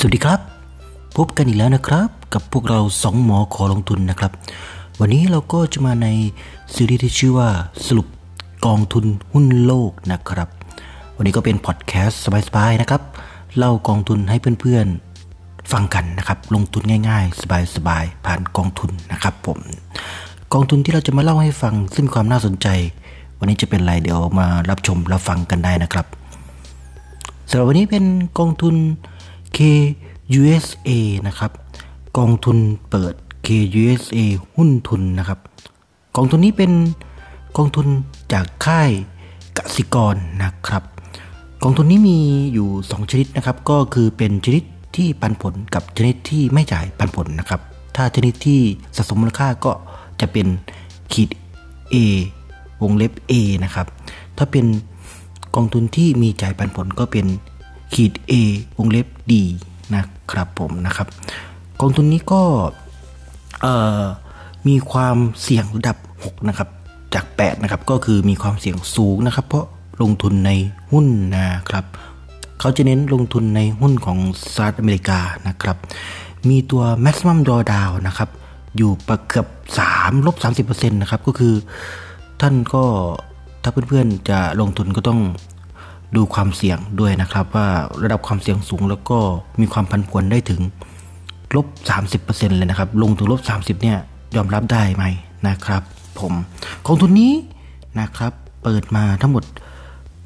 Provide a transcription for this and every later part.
สวัสดีครับ พบกันอีกแล้วนะครับ กับพวกเราสองหมอขอลงทุนนะครับ วันนี้เราก็จะมาในซีรีส์ที่ชื่อว่าสรุปกองทุนหุ้นโลกนะครับ วันนี้ก็เป็นพอดแคสต์สบายๆนะครับเล่ากองทุนให้เพื่อนๆฟังกันนะครับ ลงทุนง่าย ๆ สบายๆผ่านกองทุนนะครับ ผม กองทุนที่เราจะมาเล่าให้ฟังซึ่งมีความน่าสนใจ วันนี้จะเป็นอะไรเดี๋ยวมารับชมรับฟังกันได้นะครับสำหรับวันนี้เป็นกองทุน KUSA นะครับกองทุนเปิด KUSA หุ้นทุนนะครับ กองทุนนี้เป็นกองทุนจากค่ายกสิกรนะครับ กองทุนนี้มีอยู่ 2 ชนิดนะครับ ก็คือเป็นชนิดที่ปันผลกับชนิดที่ไม่จ่ายปันผลนะครับ ถ้าชนิดที่สะสมมูลค่าก็จะเป็นขีด A วงเล็บ A นะครับ ถ้าเป็นกองทุนที่มีจ่ายปันผลก็เป็น ขีด A วงเล็บ D นะครับผมนะครับ กองทุนนี้ก็มีความเสี่ยงระดับ 6 นะครับ จาก 8 นะครับ ก็คือมีความเสี่ยงสูงนะครับ เพราะลงทุนในหุ้นนะครับ เขาจะเน้นลงทุนในหุ้นของสหรัฐอเมริกานะครับ มีตัว maximum drawdown นะครับ อยู่ประเกือบ3ลบ30%นะครับ ก็คือท่านก็ถ้าเพื่อนๆจะลงทุนก็ต้อง ดูความเสี่ยงด้วยนะครับ ว่าระดับความเสี่ยงสูงแล้วก็มีความพันผวนได้ถึงลบ 30%เลยนะครับ ลงถึงลบ 30 เนี่ยยอมรับได้ไหมนะครับ ผมกองทุนนี้นะครับ เปิดมาทั้งหมด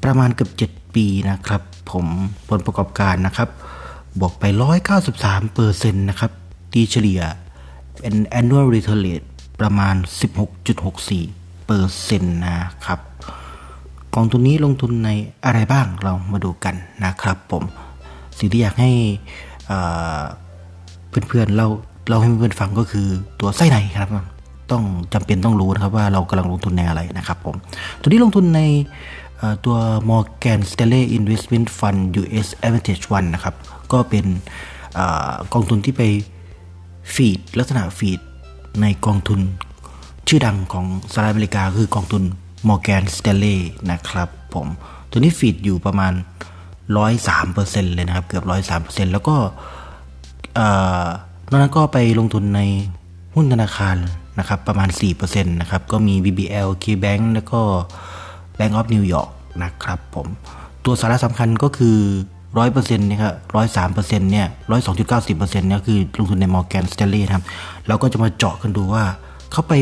ประมาณเกือบ 7 ปีนะครับ ผมผลประกอบการนะครับ บวกไป 193เปอร์เซ็นต์นะครับตีเฉลี่ยเป็น annual return rate ประมาณ 16.64เปอร์เซ็นต์นะครับ กองทุนนี้ลงทุนในอะไรบ้างเรามาดูกันนะครับผมสิ่งที่อยากให้เพื่อนๆเราเราให้เพื่อนๆฟังก็คือตัวไส้ในครับต้องจำเป็นต้องรู้นะครับว่าเรากำลังลงทุนในอะไรนะครับผมตัวนี้ลงทุนในตัว Morgan Stanley Investment Fund US Advantage 1นะครับก็เป็นอกองทุนที่ไปฟีดลักษณะฟีดในกองทุนชื่อดังของสหรัฐอเมริกาคือกองทุน Morgan Stanley นะครับผมตัวนี้ฟีดอยู่ประมาณ 103%เลยนะครับ เกือบ 103%แล้วก็นอกนั้นก็ไปลงทุนในหุ้นธนาคารนะครับ ประมาณ 4%นะครับ ก็มี BBL KBank แล้วก็ Bank of New York นะครับผมตัวสาระสำคัญก็คือ 100%นี่ครับ103%เนี่ย102.90%เนี่ยคือลงทุนใน Morgan Stanley ครับ เราก็จะมาเจาะกันดูว่าเขาไป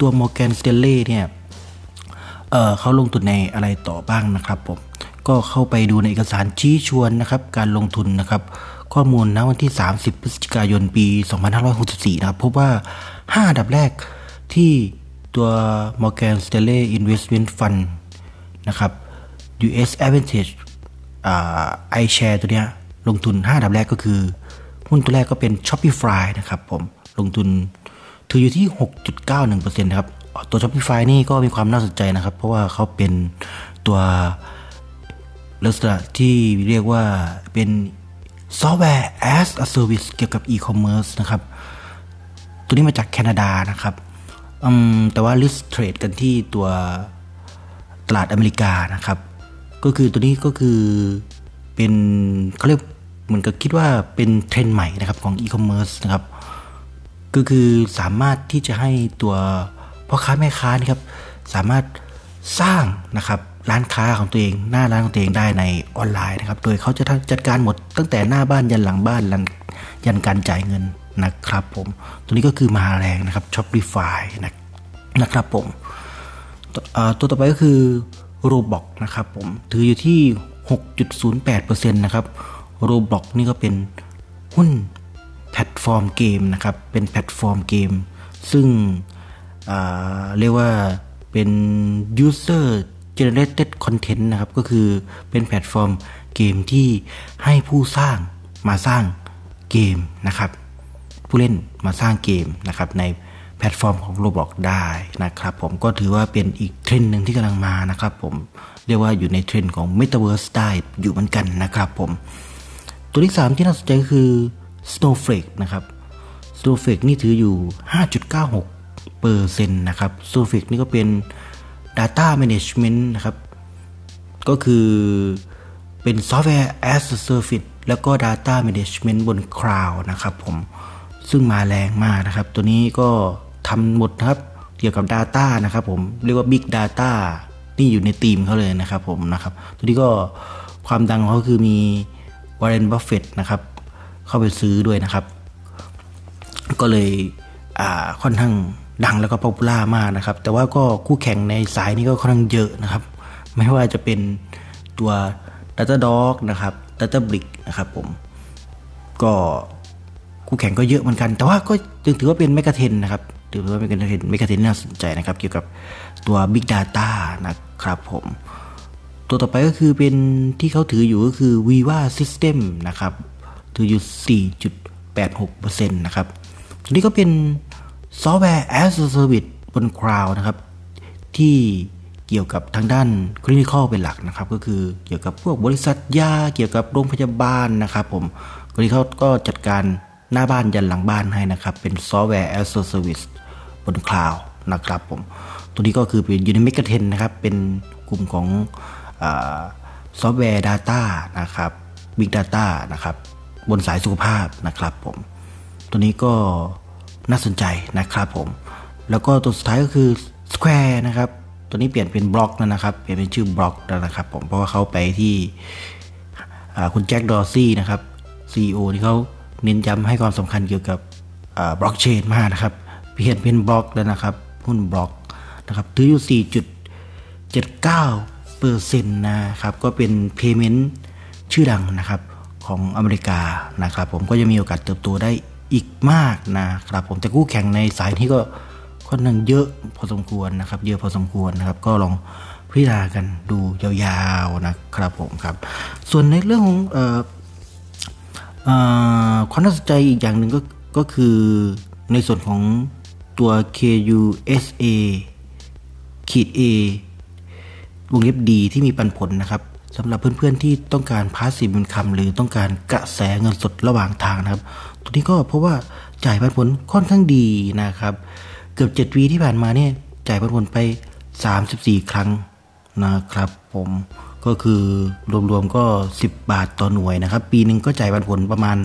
ตัว Morgan Stanley เนี่ย เเขาลงทุนในอะไรต่อบ้างนะครับผมก็เข้าไปดูในเอกสารชี้ชวนนะครับการลงทุนนะครับข้อมูลณวันที่ 30 พฤศจิกายนปี 2564 นะครับพบว่า 5 อันดับแรกที่ตัว Morgan Stanley Investment Fund นะครับ US Advantage ไอแชร์ตัวเนี้ยลงทุน 5 อันดับแรกก็คือ หุ้นตัวแรกก็เป็น Shopify นะครับผมลงทุนถืออยู่ที่ 6.91%นะครับ ตัว Shopify นี่ก็มีความน่าสนใจนะครับ เพราะว่าเขาเป็นตัวลักษณะที่เรียกว่าเป็นซอฟต์แวร์ as a service เกี่ยวกับ e-commerce นะครับ ตัวนี้มาจากแคนาดานะครับแต่ว่า list trade กันที่ตัวตลาดอเมริกานะครับ ก็คือตัวนี้ก็คือเป็นเขาเรียกเหมือนกับคิดว่าเป็นเทรนด์ใหม่นะครับของ e-commerce นะครับ ก็คือสามารถที่จะให้ตัว พ่อค้าแม่ค้านี่ครับสามารถสร้างนะครับร้านค้าของตัวเอง หน้าร้านของตัวเองได้ในออนไลน์นะครับ โดยเขาจะจัดการหมดตั้งแต่หน้าบ้านยันหลังบ้านยันการจ่ายเงินนะครับผมตัวนี้ก็คือมาแรงนะครับ Shopify นะนะครับผมตัวต่อไปก็คือ Roblox นะครับผมถืออยู่ที่ 6.08%นะครับ Roblox นี่ก็เป็นหุ้นแพลตฟอร์มเกมนะครับ เป็นแพลตฟอร์มเกม ซึ่ง เรียกว่าเป็น user generated content นะครับ ก็คือเป็นแพลตฟอร์มเกมที่ให้ผู้สร้างมาสร้างเกมนะครับ ผู้เล่นมาสร้างเกมนะครับในแพลตฟอร์มของ Roblox ได้นะครับ ผมก็ถือว่าเป็นอีกเทรนด์หนึ่งที่กำลังมานะครับ ผมเรียกว่าอยู่ในเทรนด์ของ Metaverse ได้อยู่เหมือนกันนะครับ ผมตัวที่ 3 ที่น่าสนใจคือ Snowflake นะครับ Snowflake นี่ถืออยู่ 5.96 เปอร์เซ็นต์นะครับ Snowflake นี่ก็เป็น Data Management นะครับ ก็คือเป็นซอฟต์แวร์ as a service แล้วก็ data management บน cloud นะครับผม ซึ่งมาแรงมากนะครับ ตัวนี้ก็ทำหมดครับ เกี่ยวกับ Data นะครับผม เรียกว่า Big Data นี่อยู่ในธีมเขาเลยนะครับผมนะครับ ตัวนี้ก็ความดังของเขาคือมีวอร์เรนบัฟเฟตนะครับ เข้าไปซื้อด้วยนะครับ ก็เลยค่อนข้าง ดังแล้วก็ popular มากนะครับ แต่ว่าก็คู่แข่งในสายนี้ก็ค่อนข้างเยอะนะครับ ไม่ว่าจะเป็นตัว Datadog นะครับ Databricks นะครับผม ก็คู่แข่งก็เยอะเหมือนกัน แต่ว่าก็ถือว่าเป็น megatrend นะครับ ถือว่าเป็น megatrend megatrend น่าสนใจนะครับ เกี่ยวกับตัว Big Data นะครับผม ตัวต่อไปก็คือเป็นที่เขาถืออยู่ก็คือ Veeva Systems นะครับ ถืออยู่ 4.86%นะครับตัวนี้ก็เป็น ซอฟต์แวร์ as a service บน cloud นะครับ ที่เกี่ยวกับทางด้าน clinical เป็นหลักนะครับ ก็คือเกี่ยวกับพวกบริษัทยาเกี่ยวกับโรงพยาบาลนะครับผม clinical ก็จัดการหน้าบ้านยันหลังบ้านให้นะครับ เป็นซอฟต์แวร์ as a service บน cloud นะครับผมตัวนี้ก็คือเป็นอยู่ใน megatrend นะครับ เป็นกลุ่มของซอฟต์แวร์ Data นะครับ Big Data นะครับ บนสายสุขภาพนะครับผม ตัวนี้ก็ น่าสนใจนะครับผม แล้วก็ตัวสุดท้ายก็คือ Square นะครับ ตัวนี้เปลี่ยนเป็นบล็อกแล้วนะครับ เปลี่ยนเป็นชื่อบล็อกแล้วนะครับผม เพราะว่าเขาไปที่คุณแจ็คดอร์ซี่นะครับ CEO ที่เขาเน้นย้ำให้ความสำคัญเกี่ยวกับบล็อกเชนมากนะครับ เปลี่ยนเป็นบล็อกแล้วนะครับ หุ้นบล็อกนะครับ ถืออยู่ 4.79เปอร์เซ็นต์นะครับ ก็เป็น payment ชื่อดังนะครับของอเมริกานะครับ ผมก็จะมีโอกาสเติบโตได้ อีกมากนะครับผมแต่คู่แข่งในสายนี้ก็ค่อนข้างเยอะพอสมควรนะครับ เยอะพอสมควรนะครับ ก็ลองพิจารณากันดูยาวๆนะครับผมครับ ส่วนในเรื่องของความน่าสนใจอีกอย่างหนึ่งก็ก็คือในส่วนของตัว KUSA ขีด A วงเล็บดีที่มีปันผลนะครับสำหรับเพื่อนๆที่ต้องการพาสซีฟเงินคำหรือต้องการกระแสเงินสดระหว่างทางนะครับ ตัวนี้ก็เพราะว่าจ่ายปันผลค่อนข้างดีนะครับ เกือบ7วีที่ผ่านมาเนี่ยจ่ายปันผลไป 34 ครั้งนะครับผมก็คือรวมๆก็ 10 บาทต่อหน่วยนะครับ ปีหนึ่งก็จ่ายปันผลประมาณ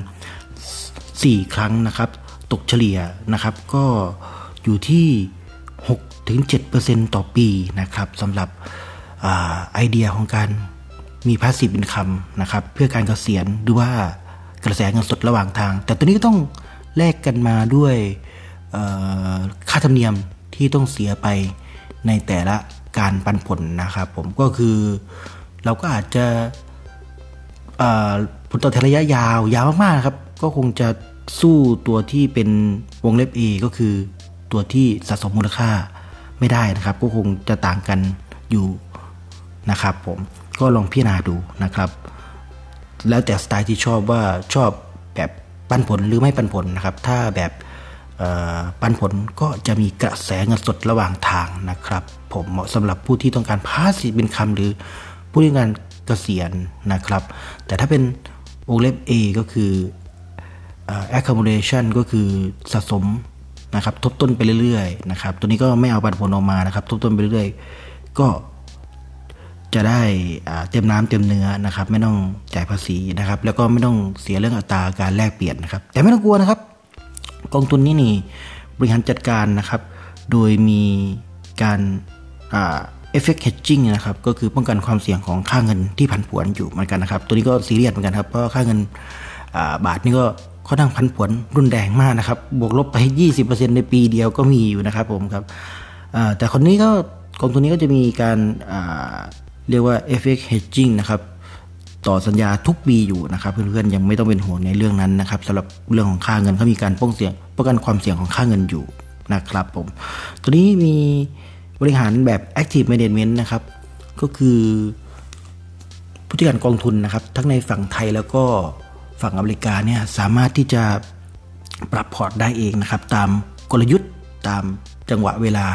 4 ครั้งนะครับ ตกเฉลี่ยนะครับก็อยู่ที่6-7%ต่อปีนะครับสำหรับไอเดียของการมี passive income นะครับ เพื่อการเกษียณหรือว่า กระแสเงินสดระหว่างทาง แต่ตัวนี้ก็ต้องแลกกันมาด้วยค่าธรรมเนียมที่ต้องเสียไปในแต่ละการปันผลนะครับผมก็คือเราก็อาจจะผลตอบแทนระยะยาวยาวมากๆครับ ก็คงจะสู้ตัวที่เป็นวงเล็บ A ก็คือตัวที่สะสมมูลค่าไม่ได้นะครับ ก็คงจะต่างกันอยู่นะครับผมก็ลองพิจารณาดูนะครับ แล้วแต่สไตล์ที่ชอบว่าชอบแบบปันผลหรือไม่ปันผลนะครับ ถ้าแบบปันผลก็จะมีกระแสเงินสดระหว่างทางนะครับ ผมเหมาะสำหรับผู้ที่ต้องการพาสซีฟเป็นคำหรือผู้ที่ต้องการเกษียณนะครับ แต่ถ้าเป็นวงเล็บ A ก็คือ accumulation ก็คือสะสมนะครับ ทบต้นไปเรื่อยๆนะครับ ตัวนี้ก็ไม่เอาปันผลออกมานะครับ ทบต้นไปเรื่อยๆ ก็ จะได้เต็มน้ำเต็มเนื้อนะครับ ไม่ต้องจ่ายภาษีนะครับ แล้วก็ไม่ต้องเสียเรื่องอัตราการแลกเปลี่ยนนะครับ แต่ไม่ต้องกลัวนะครับ กองทุนนี้นี่บริหารจัดการนะครับ โดยมีการ FX hedging นะครับก็คือป้องกันความเสี่ยงของค่าเงินที่ผันผวนอยู่เหมือนกันนะครับ ตัวนี้ก็ซีเรียสเหมือนกันครับ เพราะค่าเงินบาทนี่ก็ค่อนข้างผันผวนรุนแรงมากนะครับ บวกลบไป 20%ในปีเดียวก็มีอยู่นะครับผมครับแต่คนนี้ก็กองทุนนี้ก็จะมีการ เรียกว่า FX hedging นะครับต่อสัญญาทุกปีอยู่นะครับ เพื่อนๆยังไม่ต้องเป็นห่วงในเรื่องนั้นนะครับสำหรับเรื่องของค่าเงินเขามีการป้องเสี่ยงป้องกันความเสี่ยงของค่าเงินอยู่นะครับผมตัวนี้มีบริหารแบบ active management นะครับ ก็คือผู้จัดการกองทุนนะครับ ทั้งในฝั่งไทยแล้วก็ฝั่งอเมริกาเนี่ยสามารถที่จะปรับพอร์ตได้เองนะครับ ตามกลยุทธ์ตามจังหวะเวลา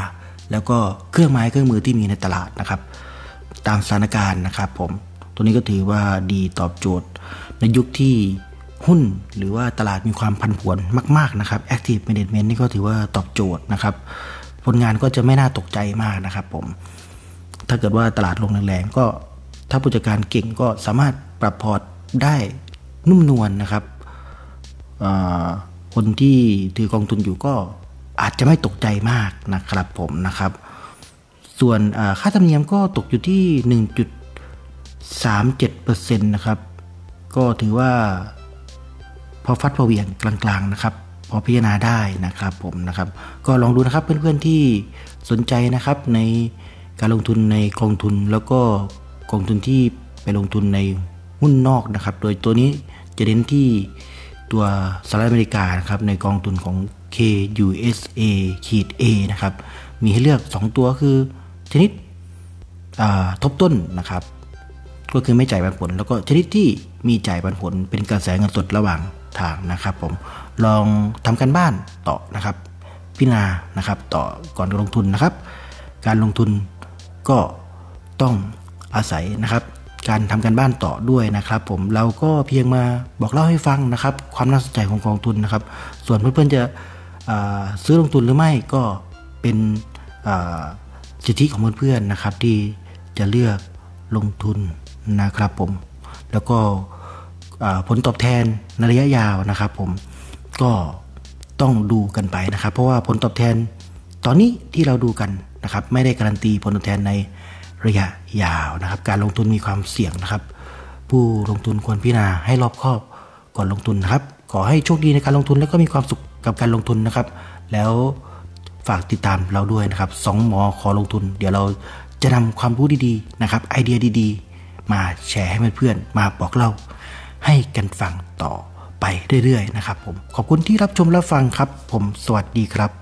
แล้วก็เครื่องไม้เครื่องมือที่มีในตลาดนะครับ ตามสถานการณ์นะครับผม ตัวนี้ก็ถือว่าดีตอบโจทย์ ในยุคที่หุ้นหรือว่าตลาดมีความพันผวนมาก ๆ นะครับ Active Management นี่ก็ถือว่าตอบโจทย์นะครับ ผลงานก็จะไม่น่าตกใจมากนะครับผม ถ้าเกิดว่าตลาดลงแรงๆก็ถ้าผู้จัดการเก่งก็สามารถปรับพอร์ตได้นุ่มนวลนนะครับ คนที่ถือกองทุนอยู่ก็อาจจะไม่ตกใจมากนะครับผมนะครับ ส่วนค่าธรรมเนียมก็ตกอยู่ที่ 1.37%นะครับ ก็ถือว่าพอฟัดพอเวียงกลางๆนะครับ พอพิจารณาได้นะครับผมนะครับ ก็ลองดูนะครับเพื่อนๆที่สนใจนะครับในการลงทุนในกองทุนแล้วก็กองทุนที่ไปลงทุนในหุ้นนอกนะครับ โดยตัวนี้จะเน้นที่ตัวสหรัฐอเมริกานะครับในกองทุนของ KUSA ขีด A นะครับ มีให้เลือก 2 ตัวคือ ชนิดทบต้นนะครับ ก็คือไม่จ่ายปันผล แล้วก็ชนิดที่มีจ่ายปันผล เป็นกระแสเงินสดระหว่างทางนะครับ ผมลองทำกันบ้านต่อนะครับ พิจารณานะครับ ต่อก่อนลงทุนนะครับ การลงทุนก็ต้องอาศัยนะครับ การทำการบ้านต่อด้วยนะครับ ผมเราก็เพียงมาบอกเล่าให้ฟังนะครับ ความน่าสนใจของกองทุนนะครับ ส่วนเพื่อนๆจะซื้อลงทุนหรือไม่ก็เป็น สิทธิของเพื่อนๆนะครับที่จะเลือกลงทุนนะครับผม แล้วก็ผลตอบแทนในระยะยาวนะครับผมก็ต้องดูกันไปนะครับ เพราะว่าผลตอบแทนตอนนี้ที่เราดูกันนะครับ ไม่ได้การันตีผลตอบแทนในระยะยาวนะครับ การลงทุนมีความเสี่ยงนะครับ ผู้ลงทุนควรพิจารณาให้รอบคอบก่อนลงทุนนะครับ ขอให้โชคดีในการลงทุนและก็มีความสุขกับการลงทุนนะครับ แล้ว ฝากติดตามเราด้วยนะครับสองหมอขอลงทุน เดี๋ยวเราจะนำความรู้ดีๆนะครับไอเดียดีๆ มาแชร์ให้เพื่อนๆมาบอกเล่า ให้กันฟังต่อไปเรื่อยๆนะครับผมขอบคุณที่รับชมและฟังครับ ผมสวัสดีครับ